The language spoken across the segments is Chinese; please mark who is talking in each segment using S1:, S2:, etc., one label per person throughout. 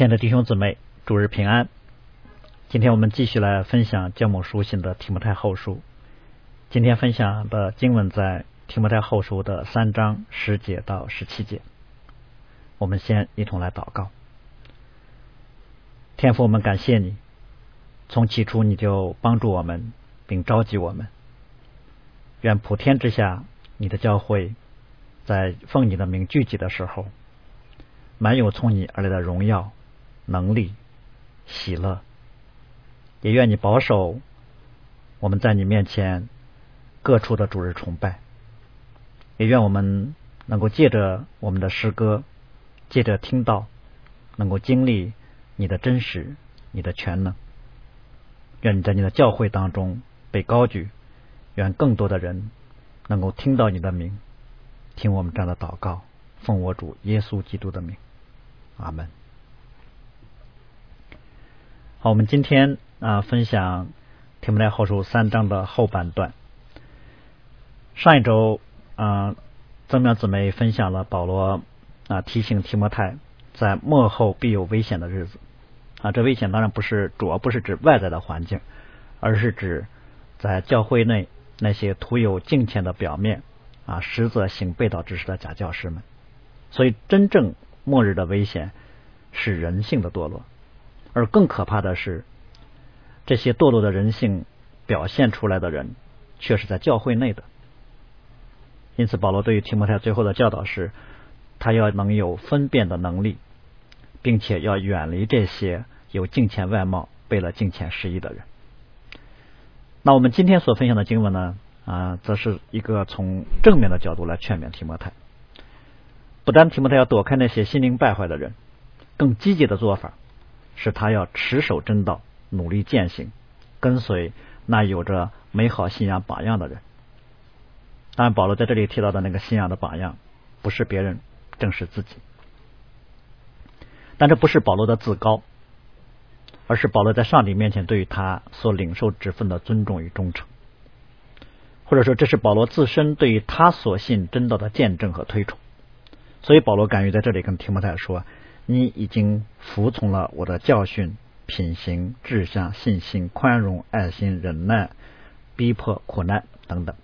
S1: 亲爱的弟兄姊妹，主日平安。今天我们继续来分享教母书信的提摩太后书。今天分享的经文在提摩太后书的三章十节到十七节。我们先一同来祷告。天父，我们感谢你，从起初你就帮助我们，并召集我们。愿普天之下，你的教会，在奉你的名聚集的时候，满有从你而来的荣耀、能力、喜乐。也愿你保守我们在你面前各处的主日崇拜。也愿我们能够借着我们的诗歌，借着听到，能够经历你的真实、你的全能。愿你在你的教会当中被高举。愿更多的人能够听到你的名，听我们这样的祷告，奉我主耶稣基督的名，阿门。好，我们今天啊分享提摩太后书三章的后半段。上一周啊，曾苗姊妹分享了保罗啊提醒提摩太，在幕后必有危险的日子啊。这危险当然不是主要不是指外在的环境，而是指在教会内。那些徒有敬虔的表面啊，实则行背道之事的假教师们。所以，真正末日的危险是人性的堕落，而更可怕的是，这些堕落的人性表现出来的人，却是在教会内的。因此，保罗对于提摩太最后的教导是，他要能有分辨的能力，并且要远离这些有敬虔外貌、背了敬虔失意的人。那我们今天所分享的经文呢，啊，则是一个从正面的角度来劝勉提摩太。不单提摩太要躲开那些心灵败坏的人，更积极的做法是他要持守真道，努力践行，跟随那有着美好信仰榜样的人。当然，保罗在这里提到的那个信仰的榜样，不是别人，正是自己。但这不是保罗的自高。而是保罗在上帝面前对于他所领受之分的尊重与忠诚，或者说这是保罗自身对于他所信真道的见证和推崇。所以保罗敢于在这里跟提摩太说：“你已经服从了我的教训、品行、志向、信心、宽容、爱心、忍耐、逼迫、苦难等等。”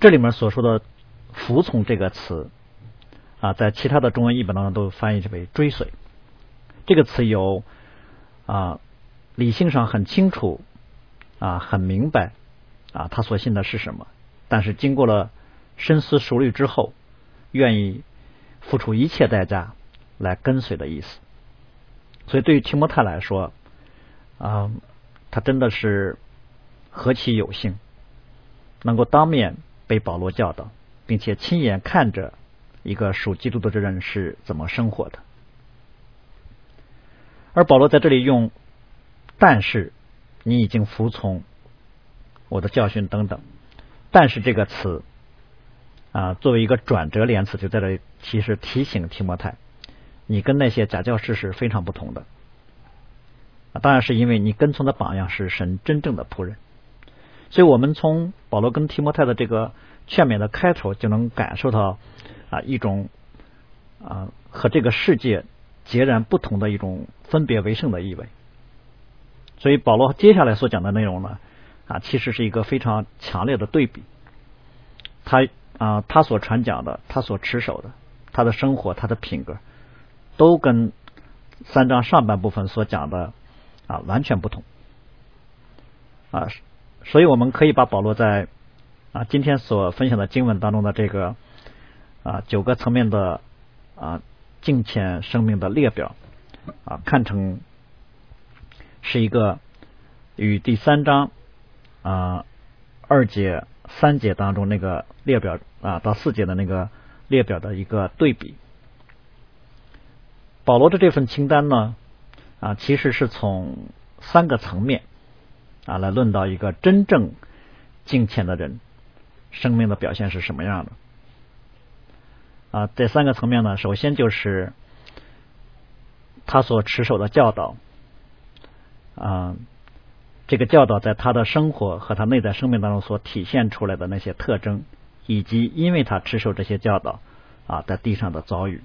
S1: 这里面所说的“服从”这个词啊，在其他的中文译本当中都翻译成为“追随”。这个词有啊，理性上很清楚啊，很明白啊，他所信的是什么。但是经过了深思熟虑之后，愿意付出一切代价来跟随的意思。所以对于提摩太来说啊，他真的是何其有幸，能够当面被保罗教导，并且亲眼看着一个属基督的这人是怎么生活的。而保罗在这里用“但是你已经服从我的教训”等等，“但是”这个词啊，作为一个转折连词，就在这里其实提醒提摩太，你跟那些假教师是非常不同的。当然是因为你跟从的榜样是神真正的仆人，所以我们从保罗跟提摩太的这个劝勉的开头就能感受到啊一种啊和这个世界。截然不同的一种分别为圣的意味，所以保罗接下来所讲的内容呢，啊，其实是一个非常强烈的对比。他啊，他所传讲的，他所持守的，他的生活，他的品格，都跟三章上半部分所讲的啊完全不同。啊，所以我们可以把保罗在啊今天所分享的经文当中的这个啊九个层面的啊。敬虔生命的列表啊，看成是一个与第三章啊二节三节当中那个列表啊到四节的那个列表的一个对比。保罗的这份清单呢啊，其实是从三个层面啊来论到一个真正敬虔的人生命的表现是什么样的。啊，这三个层面呢，首先就是他所持守的教导，啊，这个教导在他的生活和他内在生命当中所体现出来的那些特征，以及因为他持守这些教导啊，在地上的遭遇。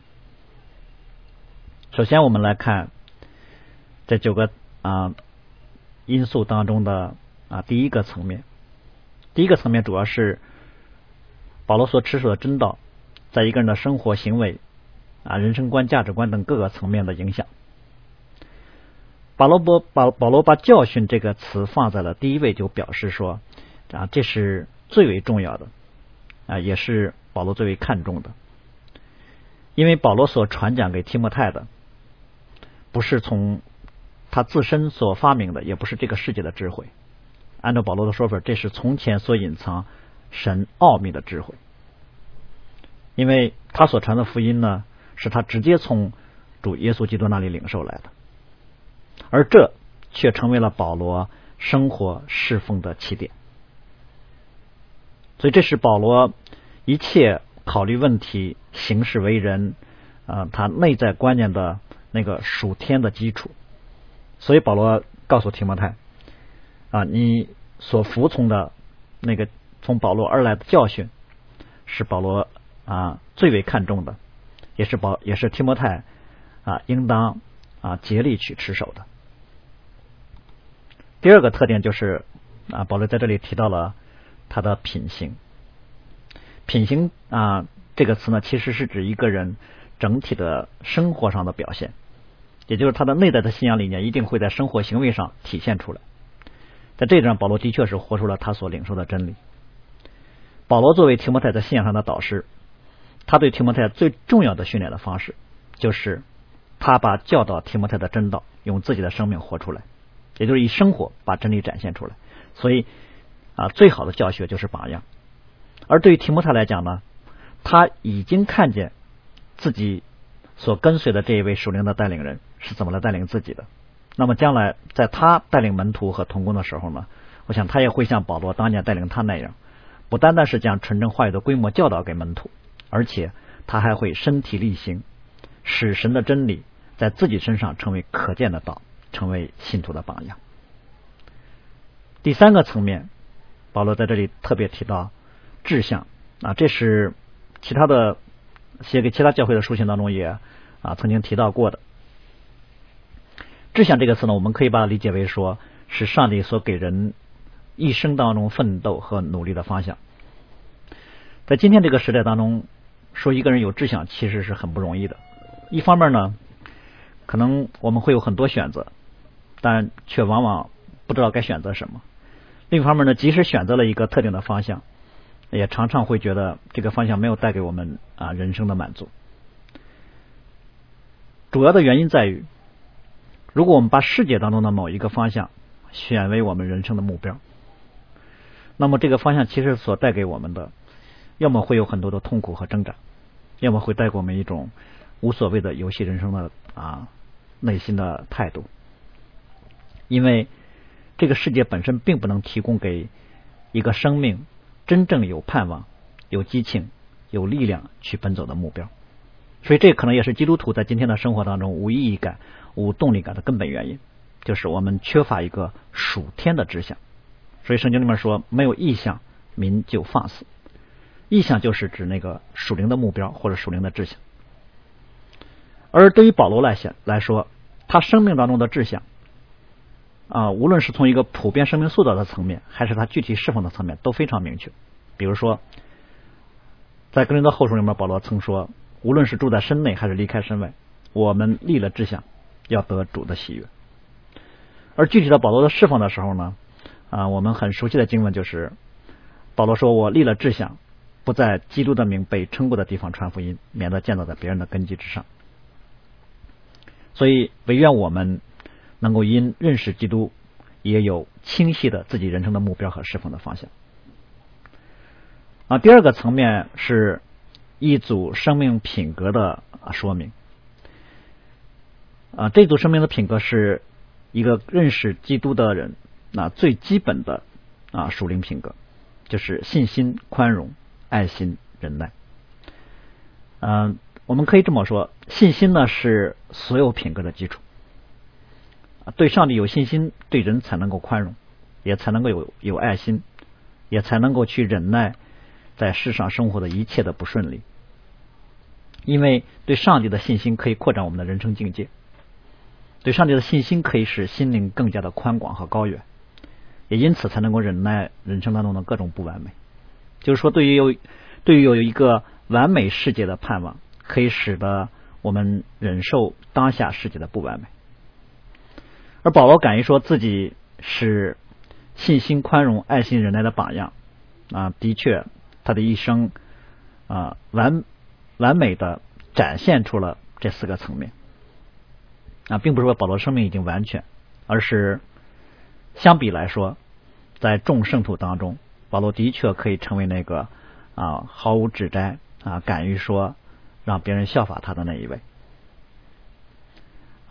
S1: 首先，我们来看这九个啊因素当中的啊第一个层面。第一个层面主要是保罗所持守的真道，在一个人的生活行为啊、人生观、价值观等各个层面的影响。保罗伯保保罗把教训这个词放在了第一位，就表示说啊，这是最为重要的啊，也是保罗最为看重的，因为保罗所传讲给提摩太的，不是从他自身所发明的，也不是这个世界的智慧。按照保罗的说法，这是从前所隐藏神奥秘的智慧，因为他所传的福音呢，是他直接从主耶稣基督那里领受来的，而这却成为了保罗生活侍奉的起点。所以，这是保罗一切考虑问题、行事为人啊，他内在观念的那个属天的基础。所以，保罗告诉提摩太。啊，你所服从的那个从保罗而来的教训，是保罗啊最为看重的，也是保也是提摩太啊应当啊竭力去持守的。第二个特点就是啊，保罗在这里提到了他的品行。品行啊这个词呢，其实是指一个人整体的生活上的表现，也就是他的内在的信仰理念一定会在生活行为上体现出来。在这一点上，保罗的确是活出了他所领受的真理。保罗作为提摩太在信仰上的导师，他对提摩太最重要的训练的方式，就是他把教导提摩太的真道用自己的生命活出来，也就是以生活把真理展现出来。所以啊，最好的教学就是榜样。而对于提摩太来讲呢，他已经看见自己所跟随的这一位属灵的带领人是怎么来带领自己的。那么将来在他带领门徒和同工的时候呢，我想他也会像保罗当年带领他那样，不单单是将纯正话语的规模教导给门徒，而且他还会身体力行，使神的真理在自己身上成为可见的道，成为信徒的榜样。第三个层面，保罗在这里特别提到志向啊，这是其他的写给其他教会的书信当中也啊曾经提到过的。志向这个词呢，我们可以把它理解为说是上帝所给人一生当中奋斗和努力的方向。在今天这个时代当中，说一个人有志向其实是很不容易的。一方面呢，可能我们会有很多选择，但却往往不知道该选择什么。另一方面呢，即使选择了一个特定的方向，也常常会觉得这个方向没有带给我们啊人生的满足。主要的原因在于。如果我们把世界当中的某一个方向选为我们人生的目标，那么这个方向其实所带给我们的，要么会有很多的痛苦和挣扎，要么会带给我们一种无所谓的游戏人生的啊内心的态度。因为这个世界本身并不能提供给一个生命真正有盼望、有激情、有力量去奔走的目标，所以这可能也是基督徒在今天的生活当中无意义感。无动力感的根本原因，就是我们缺乏一个属天的志向。所以圣经里面说，没有意向，民就放肆。意向就是指那个属灵的目标或者属灵的志向。而对于保罗来讲来说，他生命当中的志向啊，无论是从一个普遍生命塑造的层面，还是他具体释放的层面，都非常明确。比如说，在格林的后书里面，保罗曾说，无论是住在身内还是离开身外，我们立了志向。要得主的喜悦，而具体的保罗的释放的时候呢，啊，我们很熟悉的经文就是保罗说：“我立了志向，不在基督的名被称过的地方传福音，免得建造在别人的根基之上。”所以，唯愿我们能够因认识基督，也有清晰的自己人生的目标和释放的方向。啊，第二个层面是一组生命品格的说明。啊，这组生命的品格是一个认识基督的人那最基本的啊属灵品格，就是信心、宽容、爱心、忍耐。嗯，我们可以这么说，信心呢是所有品格的基础。对上帝有信心，对人才能够宽容，也才能够有有爱心，也才能够去忍耐在世上生活的一切的不顺利。因为对上帝的信心可以扩展我们的人生境界，对上帝的信心可以使心灵更加的宽广和高远，也因此才能够忍耐人生当中的各种不完美。就是说，对于有对于有一个完美世界的盼望，可以使得我们忍受当下世界的不完美。而保罗敢于说自己是信心、宽容、爱心、忍耐的榜样啊，的确，他的一生啊完。完美的展现出了这四个层面啊，并不是说保罗生命已经完全，而是相比来说，在众圣徒当中，保罗的确可以成为那个啊毫无指摘啊，敢于说让别人效法他的那一位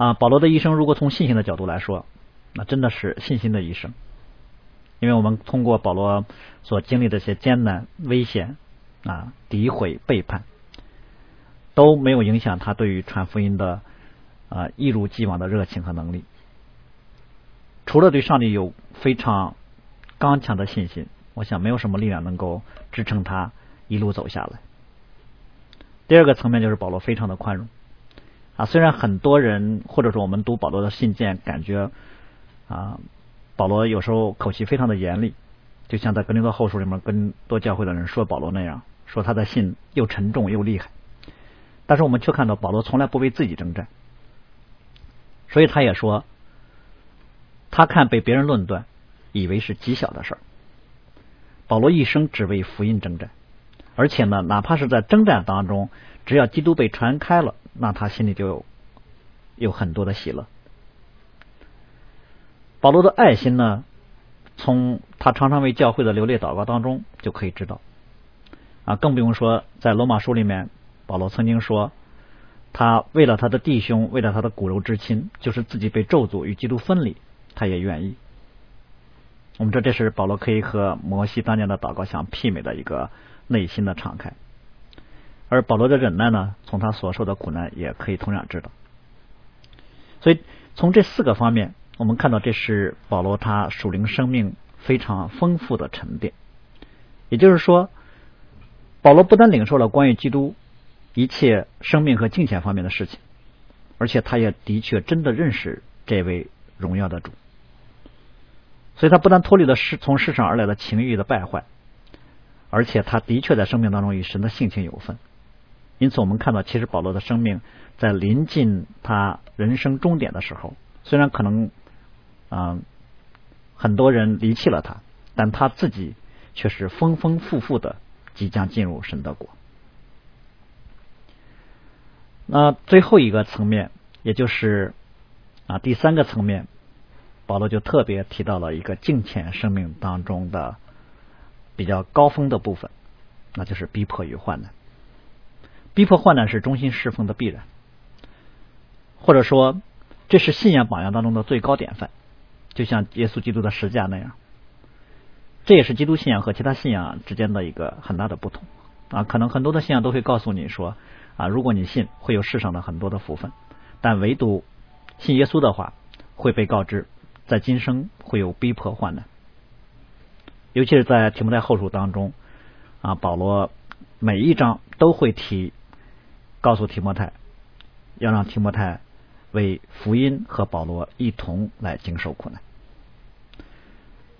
S1: 啊。保罗的一生，如果从信心的角度来说，那真的是信心的一生，因为我们通过保罗所经历的一些艰难、危险啊、诋毁、背叛。都没有影响他对于传福音的啊一如既往的热情和能力。除了对上帝有非常刚强的信心，我想没有什么力量能够支撑他一路走下来。第二个层面就是保罗非常的宽容啊，虽然很多人或者说我们读保罗的信件，感觉啊保罗有时候口气非常的严厉，就像在格林多后书里面跟多教会的人说保罗那样，说他的信又沉重又厉害。但是我们却看到保罗从来不为自己征战，所以他也说，他看被别人论断，以为是极小的事儿。保罗一生只为福音征战，而且呢，哪怕是在征战当中，只要基督被传开了，那他心里就有有很多的喜乐。保罗的爱心呢，从他常常为教会的流泪祷告当中就可以知道，啊，更不用说在罗马书里面。保罗曾经说，他为了他的弟兄，为了他的骨肉之亲，就是自己被咒诅与基督分离，他也愿意。我们说这是保罗可以和摩西当年的祷告相媲美的一个内心的敞开。而保罗的忍耐呢，从他所受的苦难也可以同样知道。所以从这四个方面，我们看到这是保罗他属灵生命非常丰富的沉淀。也就是说，保罗不但领受了关于基督。一切生命和金钱方面的事情，而且他也的确真的认识这位荣耀的主，所以他不但脱离了世从世上而来的情欲的败坏，而且他的确在生命当中与神的性情有分。因此，我们看到，其实保罗的生命在临近他人生终点的时候，虽然可能啊很多人离弃了他，但他自己却是丰丰富富的即将进入神的国。那最后一个层面，也就是啊第三个层面，保罗就特别提到了一个敬虔生命当中的比较高峰的部分，那就是逼迫与患难。逼迫患难是中心侍奉的必然，或者说这是信仰榜样当中的最高典范，就像耶稣基督的十架那样。这也是基督信仰和其他信仰之间的一个很大的不同啊。可能很多的信仰都会告诉你说。啊，如果你信，会有世上的很多的福分，但唯独信耶稣的话，会被告知在今生会有逼迫患难。尤其是在提摩太后书当中，啊，保罗每一章都会提，告诉提摩太，要让提摩太为福音和保罗一同来经受苦难。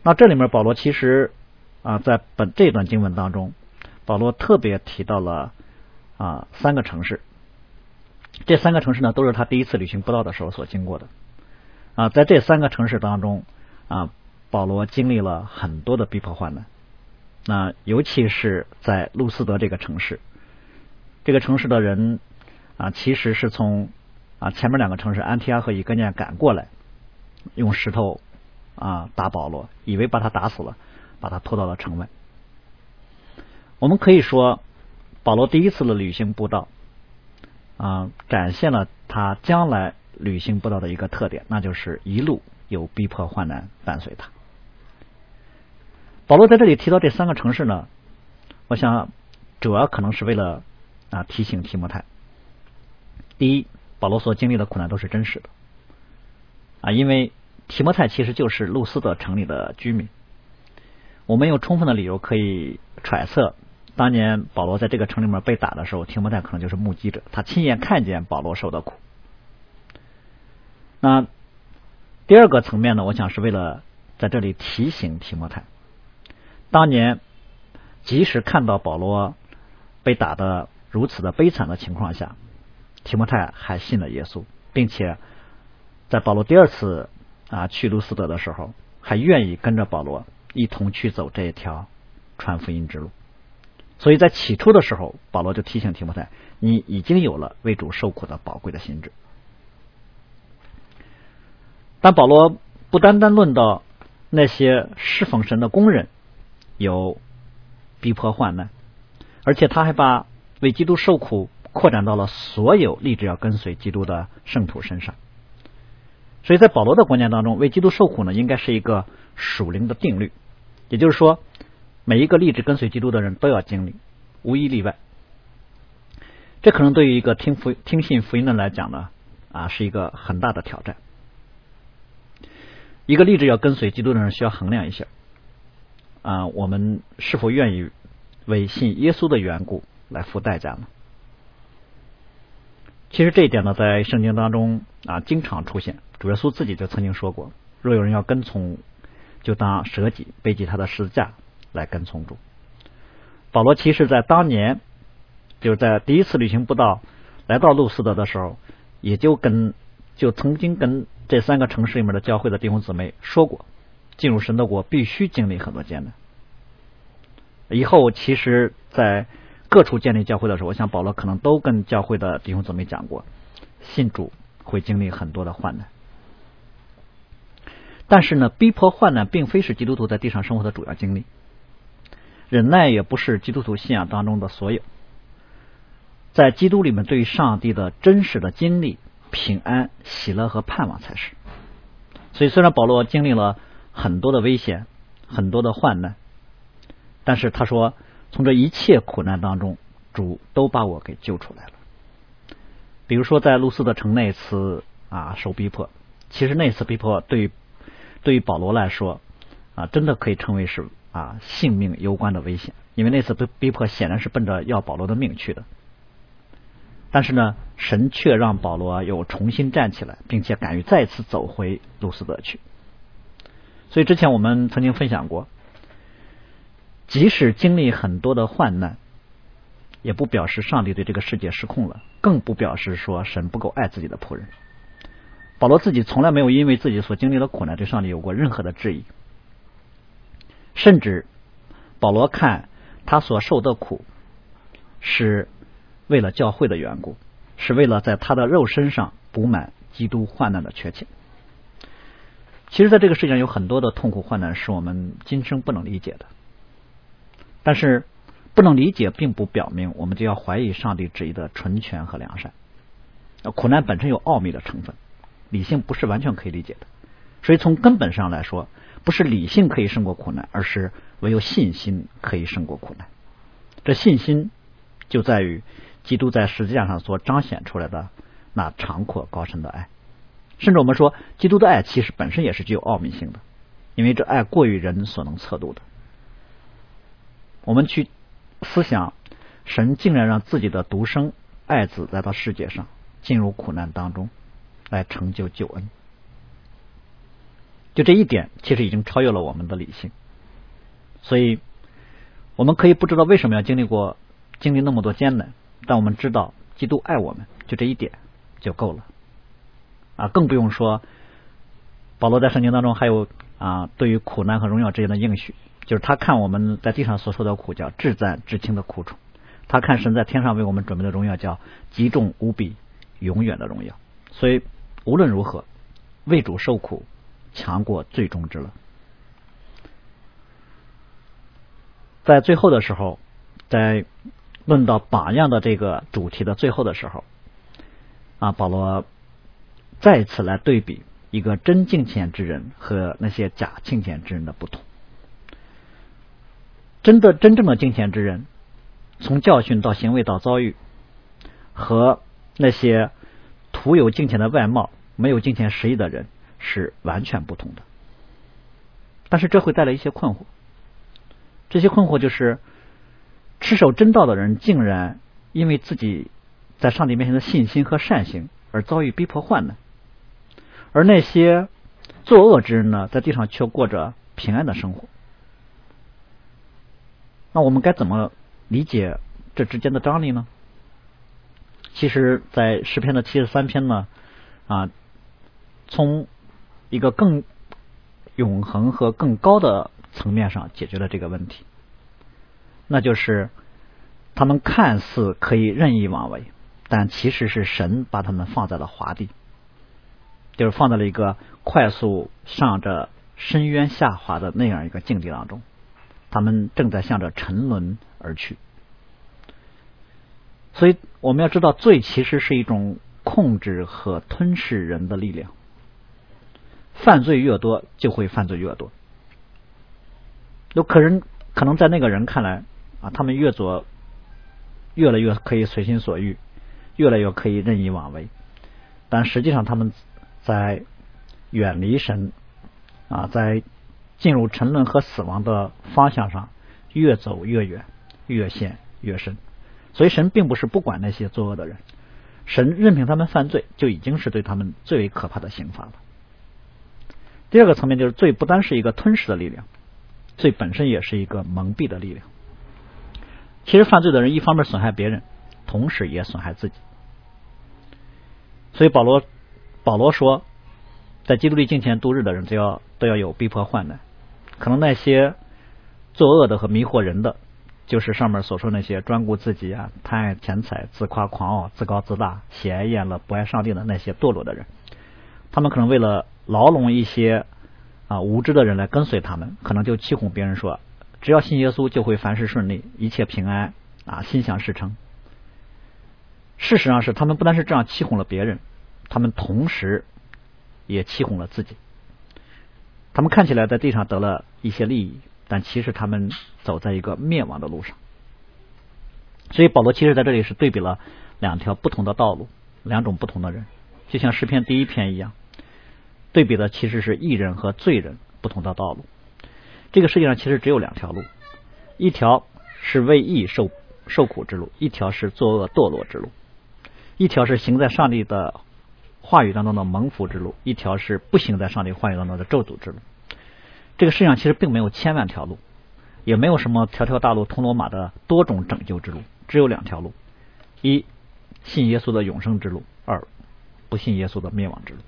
S1: 那这里面保罗其实啊，在本这段经文当中，保罗特别提到了。啊，三个城市，这三个城市呢，都是他第一次旅行布道的时候所经过的。啊，在这三个城市当中，啊，保罗经历了很多的逼迫患难。那尤其是在路斯德这个城市，这个城市的人啊，其实是从啊前面两个城市安提阿和以哥念赶过来，用石头啊打保罗，以为把他打死了，把他拖到了城外。我们可以说。保罗第一次的旅行步道啊，展现了他将来旅行步道的一个特点，那就是一路有逼迫患难伴随他。保罗在这里提到这三个城市呢，我想主要可能是为了啊提醒提摩太：第一，保罗所经历的苦难都是真实的啊，因为提摩太其实就是路斯的城里的居民，我们有充分的理由可以揣测。当年保罗在这个城里面被打的时候，提摩太可能就是目击者，他亲眼看见保罗受的苦。那第二个层面呢，我想是为了在这里提醒提摩太，当年即使看到保罗被打的如此的悲惨的情况下，提摩太还信了耶稣，并且在保罗第二次啊去卢斯德的时候，还愿意跟着保罗一同去走这一条传福音之路。所以在起初的时候，保罗就提醒提摩太：“你已经有了为主受苦的宝贵的心智。”但保罗不单单论到那些侍奉神的工人有逼迫患难，而且他还把为基督受苦扩展到了所有立志要跟随基督的圣徒身上。所以在保罗的观念当中，为基督受苦呢，应该是一个属灵的定律，也就是说。每一个立志跟随基督的人都要经历，无一例外。这可能对于一个听福听信福音的来讲呢，啊，是一个很大的挑战。一个立志要跟随基督的人需要衡量一下，啊，我们是否愿意为信耶稣的缘故来付代价呢？其实这一点呢，在圣经当中啊，经常出现。主耶稣自己就曾经说过：“若有人要跟从，就当舍己，背起他的十字架。”来跟从主。保罗其实，在当年就是在第一次旅行布道来到路斯德的时候，也就跟就曾经跟这三个城市里面的教会的弟兄姊妹说过，进入神的国必须经历很多艰难。以后其实，在各处建立教会的时候，我想保罗可能都跟教会的弟兄姊妹讲过，信主会经历很多的患难。但是呢，逼迫患难并非是基督徒在地上生活的主要经历。忍耐也不是基督徒信仰当中的所有，在基督里面，对于上帝的真实的经历、平安、喜乐和盼望才是。所以，虽然保罗经历了很多的危险、很多的患难，但是他说，从这一切苦难当中，主都把我给救出来了。比如说，在路斯的城那次啊受逼迫，其实那次逼迫对对于保罗来说啊，真的可以称为是。啊，性命攸关的危险，因为那次被逼迫显然是奔着要保罗的命去的。但是呢，神却让保罗又重新站起来，并且敢于再次走回路斯德去。所以之前我们曾经分享过，即使经历很多的患难，也不表示上帝对这个世界失控了，更不表示说神不够爱自己的仆人。保罗自己从来没有因为自己所经历的苦难对上帝有过任何的质疑。甚至保罗看他所受的苦，是为了教会的缘故，是为了在他的肉身上补满基督患难的缺欠。其实，在这个世界上有很多的痛苦患难是我们今生不能理解的，但是不能理解，并不表明我们就要怀疑上帝旨意的纯全和良善。苦难本身有奥秘的成分，理性不是完全可以理解的，所以从根本上来说。不是理性可以胜过苦难，而是唯有信心可以胜过苦难。这信心就在于基督在十字架上所彰显出来的那长阔高深的爱。甚至我们说，基督的爱其实本身也是具有奥秘性的，因为这爱过于人所能测度的。我们去思想，神竟然让自己的独生爱子来到世界上，进入苦难当中，来成就救恩。就这一点，其实已经超越了我们的理性，所以我们可以不知道为什么要经历过经历那么多艰难，但我们知道基督爱我们，就这一点就够了啊！更不用说保罗在圣经当中还有啊，对于苦难和荣耀之间的应许，就是他看我们在地上所受的苦叫至赞至轻的苦楚，他看神在天上为我们准备的荣耀叫极重无比永远的荣耀。所以无论如何为主受苦。强过最终之乐。在最后的时候，在论到榜样的这个主题的最后的时候，啊，保罗再次来对比一个真敬虔之人和那些假敬虔之人的不同。真的真正的敬虔之人，从教训到行为到遭遇，和那些徒有敬虔的外貌、没有敬虔实意的人。是完全不同的，但是这会带来一些困惑。这些困惑就是持守真道的人竟然因为自己在上帝面前的信心和善行而遭遇逼迫患难，而那些作恶之人呢，在地上却过着平安的生活。那我们该怎么理解这之间的张力呢？其实，在诗篇的七十三篇呢，啊，从一个更永恒和更高的层面上解决了这个问题，那就是他们看似可以任意妄为，但其实是神把他们放在了华地，就是放在了一个快速向着深渊下滑的那样一个境地当中，他们正在向着沉沦而去。所以我们要知道，罪其实是一种控制和吞噬人的力量。犯罪越多，就会犯罪越多。有可能可能在那个人看来啊，他们越做越来越可以随心所欲，越来越可以任意妄为。但实际上，他们在远离神啊，在进入沉沦和死亡的方向上越走越远，越陷越深。所以，神并不是不管那些作恶的人，神任凭他们犯罪，就已经是对他们最为可怕的刑罚了。第二个层面就是，罪不单是一个吞噬的力量，罪本身也是一个蒙蔽的力量。其实，犯罪的人一方面损害别人，同时也损害自己。所以，保罗保罗说，在基督里敬虔度日的人，都要都要有逼迫患难。可能那些作恶的和迷惑人的。就是上面所说那些专顾自己啊、贪爱钱财、自夸狂傲、自高自大、喜爱厌乐、不爱上帝的那些堕落的人，他们可能为了牢笼一些啊无知的人来跟随他们，可能就欺哄别人说，只要信耶稣就会凡事顺利、一切平安啊、心想事成。事实上是他们不单是这样欺哄了别人，他们同时也欺哄了自己。他们看起来在地上得了一些利益。但其实他们走在一个灭亡的路上，所以保罗其实在这里是对比了两条不同的道路，两种不同的人，就像诗篇第一篇一样，对比的其实是义人和罪人不同的道路。这个世界上其实只有两条路，一条是为义受受苦之路，一条是作恶堕落之路；一条是行在上帝的话语当中的蒙福之路，一条是不行在上帝话语当中的咒诅之路。这个世上其实并没有千万条路，也没有什么条条大路通罗马的多种拯救之路，只有两条路：一信耶稣的永生之路；二不信耶稣的灭亡之路。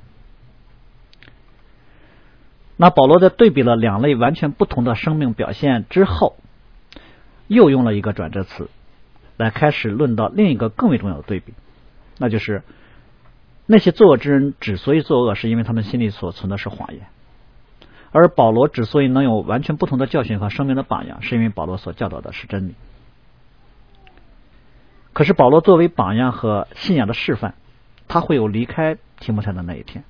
S1: 那保罗在对比了两类完全不同的生命表现之后，又用了一个转折词来开始论到另一个更为重要的对比，那就是那些作恶之人之所以作恶，是因为他们心里所存的是谎言。而保罗之所以能有完全不同的教训和生命的榜样，是因为保罗所教导的是真理。可是保罗作为榜样和信仰的示范，他会有离开提摩太的那一天。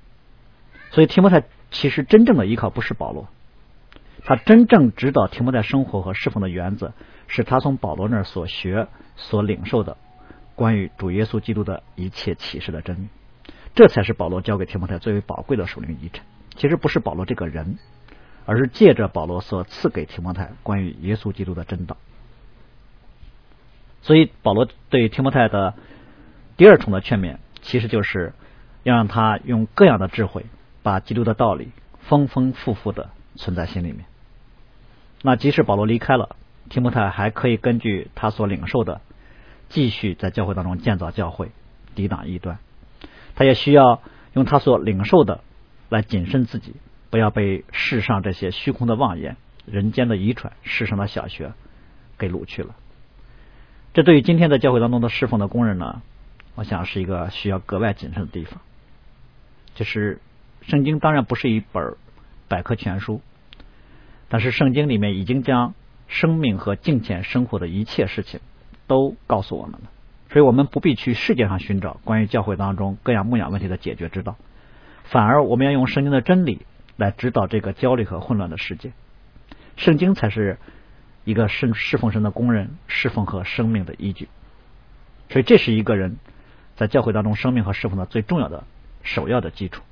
S1: 所以提摩太其实真正的依靠不是保罗，他真正指导提摩太生活和侍奉的原则，是他从保罗那儿所学、所领受的关于主耶稣基督的一切启示的真理。这才是保罗教给提摩太最为宝贵的属灵遗产。其实不是保罗这个人，而是借着保罗所赐给提摩太关于耶稣基督的真道。所以保罗对提摩太的第二重的劝勉，其实就是要让他用各样的智慧，把基督的道理丰丰富富的存在心里面。那即使保罗离开了，提摩太还可以根据他所领受的，继续在教会当中建造教会，抵挡异端。他也需要用他所领受的。来谨慎自己，不要被世上这些虚空的妄言、人间的遗传、世上的小学给掳去了。这对于今天在教会当中的侍奉的工人呢，我想是一个需要格外谨慎的地方。就是圣经当然不是一本百科全书，但是圣经里面已经将生命和敬虔生活的一切事情都告诉我们了，所以我们不必去世界上寻找关于教会当中各样牧养问题的解决之道。反而，我们要用圣经的真理来指导这个焦虑和混乱的世界。圣经才是一个侍侍奉神的工人侍奉和生命的依据。所以，这是一个人在教会当中生命和侍奉的最重要的、首要的基础。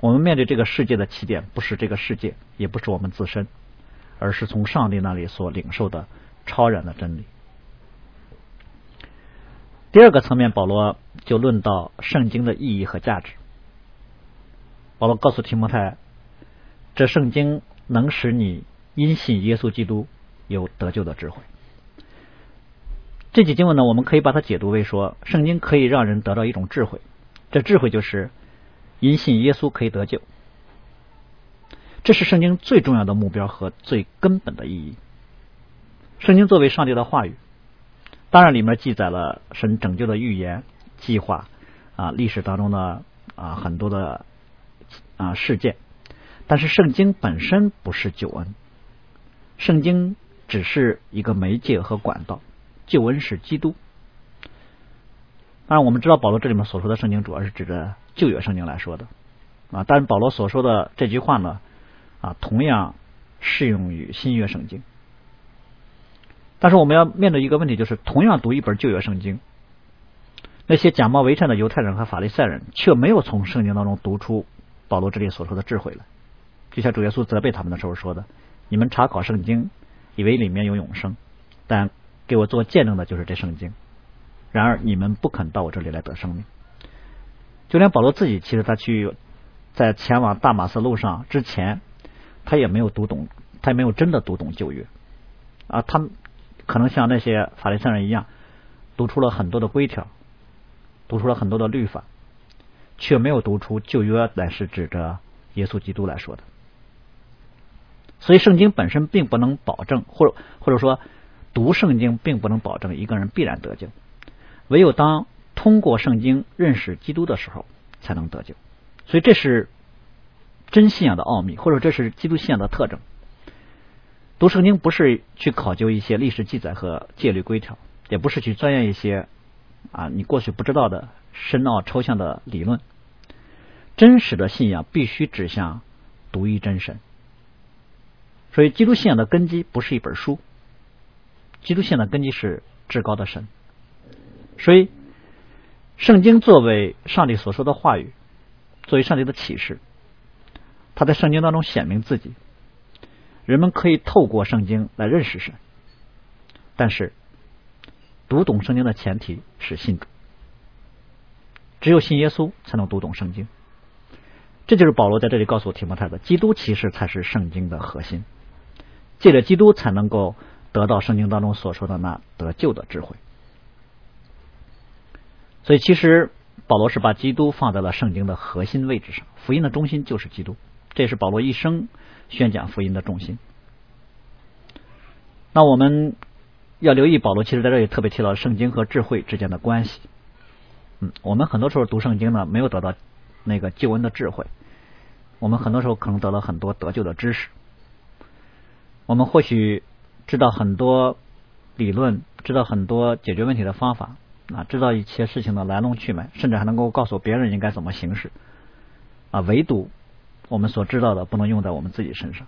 S1: 我们面对这个世界的起点，不是这个世界，也不是我们自身，而是从上帝那里所领受的超然的真理。第二个层面，保罗就论到圣经的意义和价值。保罗告诉提摩太，这圣经能使你因信耶稣基督有得救的智慧。这几经文呢，我们可以把它解读为说，圣经可以让人得到一种智慧，这智慧就是因信耶稣可以得救。这是圣经最重要的目标和最根本的意义。圣经作为上帝的话语。当然，里面记载了神拯救的预言、计划啊，历史当中的啊很多的啊事件。但是，圣经本身不是救恩，圣经只是一个媒介和管道。救恩是基督。当然，我们知道保罗这里面所说的圣经，主要是指着旧约圣经来说的啊。但是，保罗所说的这句话呢啊，同样适用于新约圣经。但是我们要面对一个问题，就是同样读一本旧约圣经，那些假冒为善的犹太人和法利赛人却没有从圣经当中读出保罗这里所说的智慧来。就像主耶稣责备他们的时候说的：“你们查考圣经，以为里面有永生，但给我做见证的就是这圣经。然而你们不肯到我这里来得生命。”就连保罗自己，其实他去在前往大马色路上之前，他也没有读懂，他也没有真的读懂旧约啊，他。可能像那些法利赛人一样，读出了很多的规条，读出了很多的律法，却没有读出旧约乃是指着耶稣基督来说的。所以，圣经本身并不能保证，或者或者说，读圣经并不能保证一个人必然得救。唯有当通过圣经认识基督的时候，才能得救。所以，这是真信仰的奥秘，或者这是基督信仰的特征。读圣经不是去考究一些历史记载和戒律规条，也不是去钻研一些啊你过去不知道的深奥抽象的理论。真实的信仰必须指向独一真神。所以，基督信仰的根基不是一本书，基督信仰的根基是至高的神。所以，圣经作为上帝所说的话语，作为上帝的启示，他在圣经当中显明自己。人们可以透过圣经来认识神，但是读懂圣经的前提是信主，只有信耶稣才能读懂圣经。这就是保罗在这里告诉提摩太的：基督其实才是圣经的核心，借着基督才能够得到圣经当中所说的那得救的智慧。所以，其实保罗是把基督放在了圣经的核心位置上，福音的中心就是基督，这是保罗一生。宣讲福音的重心。那我们要留意保罗，其实在这里特别提到圣经和智慧之间的关系。嗯，我们很多时候读圣经呢，没有得到那个救恩的智慧。我们很多时候可能得了很多得救的知识。我们或许知道很多理论，知道很多解决问题的方法啊，知道一些事情的来龙去脉，甚至还能够告诉别人应该怎么行事啊，唯独。我们所知道的不能用在我们自己身上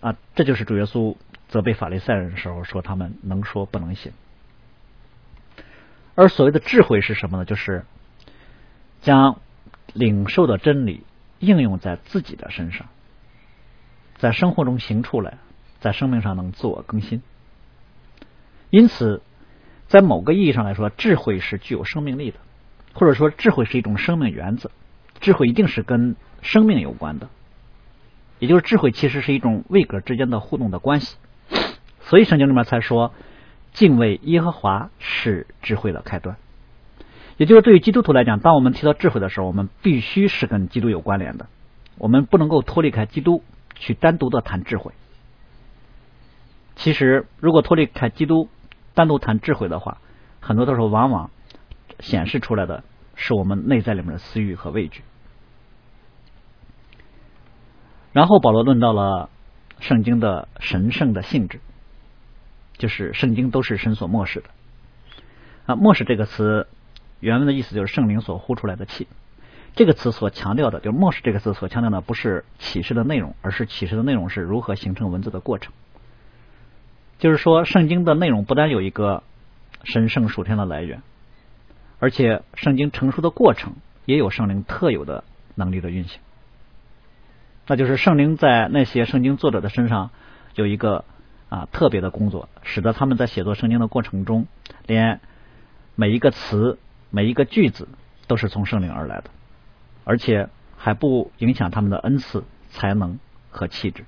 S1: 啊！这就是主耶稣责备法利赛人的时候说他们能说不能行。而所谓的智慧是什么呢？就是将领受的真理应用在自己的身上，在生活中行出来，在生命上能自我更新。因此，在某个意义上来说，智慧是具有生命力的，或者说，智慧是一种生命原则。智慧一定是跟生命有关的，也就是智慧其实是一种位格之间的互动的关系，所以圣经里面才说敬畏耶和华是智慧的开端。也就是对于基督徒来讲，当我们提到智慧的时候，我们必须是跟基督有关联的，我们不能够脱离开基督去单独的谈智慧。其实，如果脱离开基督单独谈智慧的话，很多的时候往往显示出来的。是我们内在里面的私欲和畏惧。然后保罗论到了圣经的神圣的性质，就是圣经都是神所漠视的。啊，漠视这个词原文的意思就是圣灵所呼出来的气。这个词所强调的，就是漠视这个词所强调的不是启示的内容，而是启示的内容是如何形成文字的过程。就是说，圣经的内容不但有一个神圣属天的来源。而且，圣经成熟的过程也有圣灵特有的能力的运行，那就是圣灵在那些圣经作者的身上有一个啊特别的工作，使得他们在写作圣经的过程中，连每一个词、每一个句子都是从圣灵而来的，而且还不影响他们的恩赐、才能和气质。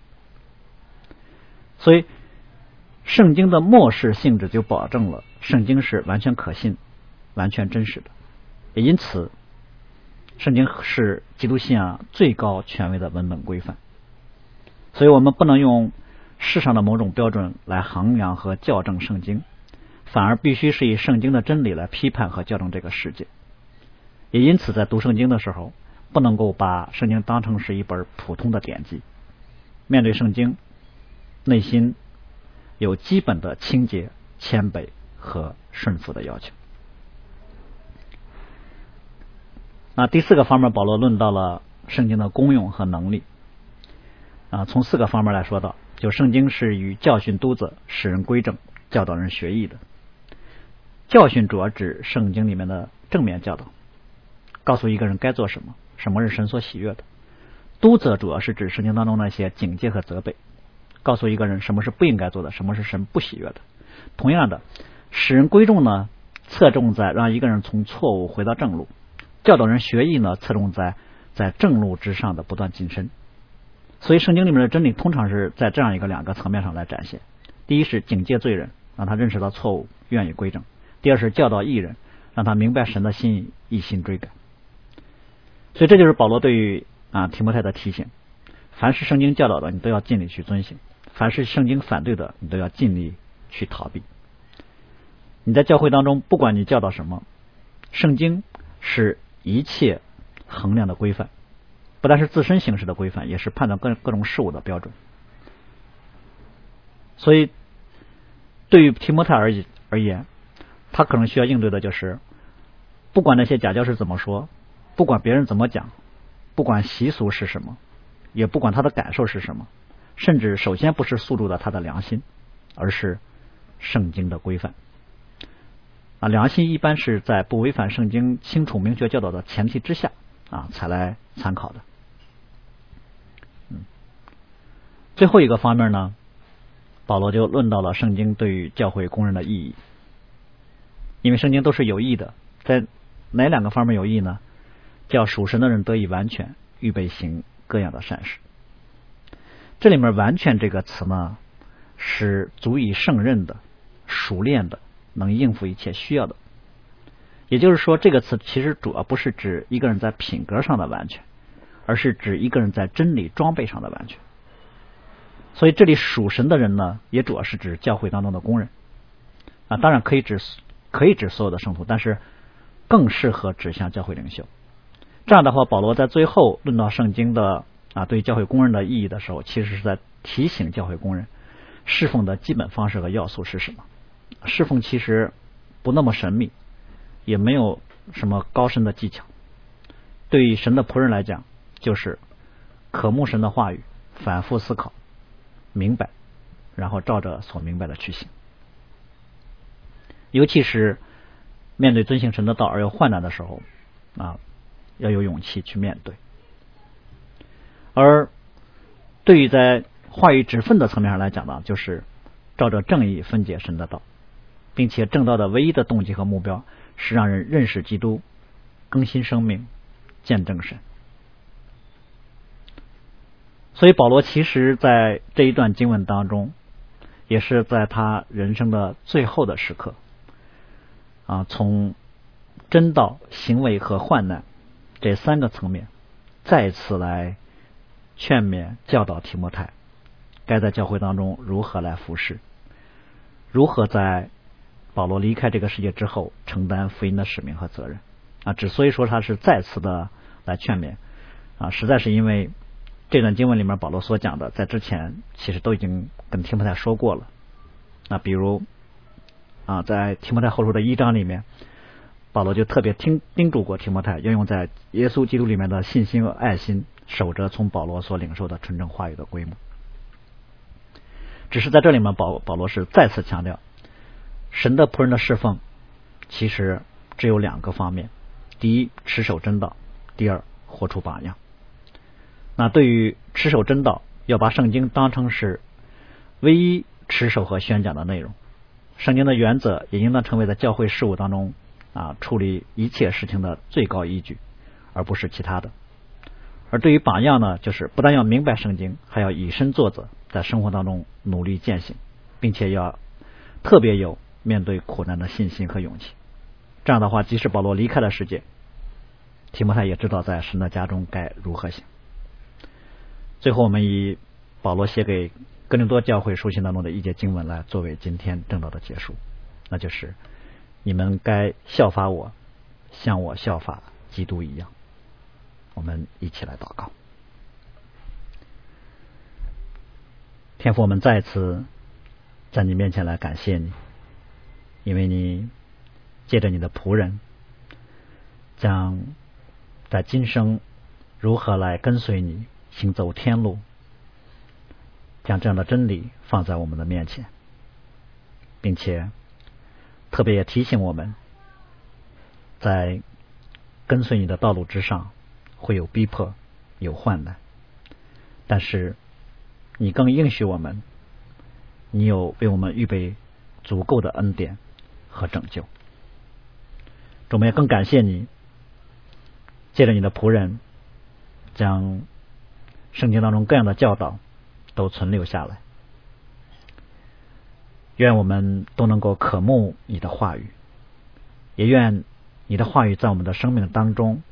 S1: 所以，圣经的末世性质就保证了圣经是完全可信、完全真实的。也因此，圣经是基督信仰最高权威的文本规范。所以我们不能用世上的某种标准来衡量和校正圣经，反而必须是以圣经的真理来批判和校正这个世界。也因此，在读圣经的时候，不能够把圣经当成是一本普通的典籍。面对圣经，内心有基本的清洁、谦卑和顺服的要求。那第四个方面，保罗论到了圣经的功用和能力。啊，从四个方面来说道，就圣经是与教训督责、使人归正、教导人学艺的。教训主要指圣经里面的正面教导，告诉一个人该做什么，什么是神所喜悦的。督责主要是指圣经当中那些警戒和责备，告诉一个人什么是不应该做的，什么是神不喜悦的。同样的，使人归正呢，侧重在让一个人从错误回到正路；教导人学艺呢，侧重在在正路之上的不断晋升。所以，圣经里面的真理通常是在这样一个两个层面上来展现：第一是警戒罪人，让他认识到错误，愿意归正；第二是教导艺人，让他明白神的心意，一心追赶。所以，这就是保罗对于啊提摩太的提醒：凡是圣经教导的，你都要尽力去遵行；凡是圣经反对的，你都要尽力去逃避。你在教会当中，不管你教导什么，圣经是一切衡量的规范。不但是自身形式的规范，也是判断各各种事物的标准。所以，对于提摩太而而言，他可能需要应对的就是，不管那些假教师怎么说，不管别人怎么讲，不管习俗是什么，也不管他的感受是什么，甚至首先不是诉诸的他的良心，而是圣经的规范。啊，良心一般是在不违反圣经清楚明确教导的前提之下啊，才来参考的。嗯最后一个方面呢，保罗就论到了圣经对于教会工人的意义，因为圣经都是有益的，在哪两个方面有益呢？叫属神的人得以完全，预备行各样的善事。这里面“完全”这个词呢，是足以胜任的、熟练的，能应付一切需要的。也就是说，这个词其实主要不是指一个人在品格上的完全，而是指一个人在真理装备上的完全。所以这里属神的人呢，也主要是指教会当中的工人啊，当然可以指可以指所有的圣徒，但是更适合指向教会领袖。这样的话，保罗在最后论到圣经的啊对教会工人的意义的时候，其实是在提醒教会工人侍奉的基本方式和要素是什么。侍奉其实不那么神秘，也没有什么高深的技巧。对于神的仆人来讲，就是渴慕神的话语，反复思考。明白，然后照着所明白的去行。尤其是面对遵行神的道而又患难的时候啊，要有勇气去面对。而对于在话语指分的层面上来讲呢，就是照着正义分解神的道，并且正道的唯一的动机和目标是让人认识基督、更新生命、见证神。所以保罗其实在这一段经文当中，也是在他人生的最后的时刻，啊，从真道、行为和患难这三个层面，再次来劝勉教导提摩太，该在教会当中如何来服侍，如何在保罗离开这个世界之后承担福音的使命和责任啊。之所以说他是再次的来劝勉啊，实在是因为。这段经文里面，保罗所讲的，在之前其实都已经跟提摩太说过了。那比如啊，在提摩太后书的一章里面，保罗就特别听叮嘱过提摩太，要用在耶稣基督里面的信心和爱心，守着从保罗所领受的纯正话语的规模。只是在这里面，保保罗是再次强调，神的仆人的侍奉其实只有两个方面：第一，持守真道；第二，活出榜样。那对于持守真道，要把圣经当成是唯一持守和宣讲的内容。圣经的原则也应当成为在教会事务当中啊处理一切事情的最高依据，而不是其他的。而对于榜样呢，就是不但要明白圣经，还要以身作则，在生活当中努力践行，并且要特别有面对苦难的信心和勇气。这样的话，即使保罗离开了世界，提摩太也知道在神的家中该如何行。最后，我们以保罗写给哥林多教会书信当中的一节经文来作为今天正道的结束，那就是你们该效法我，像我效法基督一样。我们一起来祷告，天父，我们再次在你面前来感谢你，因为你借着你的仆人，将在今生如何来跟随你行走天路，将这样的真理放在我们的面前，并且特别也提醒我们，在跟随你的道路之上。会有逼迫，有患难，但是你更应许我们，你有为我们预备足够的恩典和拯救。我们也更感谢你，借着你的仆人，将圣经当中各样的教导都存留下来。愿我们都能够渴慕你的话语，也愿你的话语在我们的生命当中。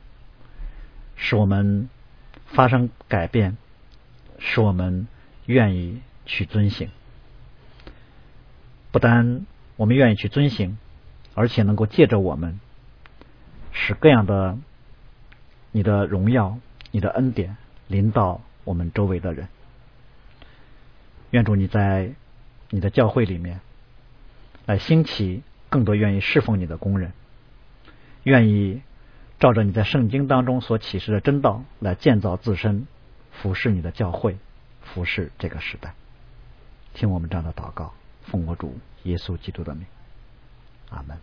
S1: 使我们发生改变，使我们愿意去遵行。不单我们愿意去遵行，而且能够借着我们，使各样的你的荣耀、你的恩典临到我们周围的人。愿主你在你的教会里面来兴起更多愿意侍奉你的工人，愿意。照着你在圣经当中所启示的真道来建造自身，服侍你的教会，服侍这个时代。听我们这样的祷告，奉我主耶稣基督的名，阿门。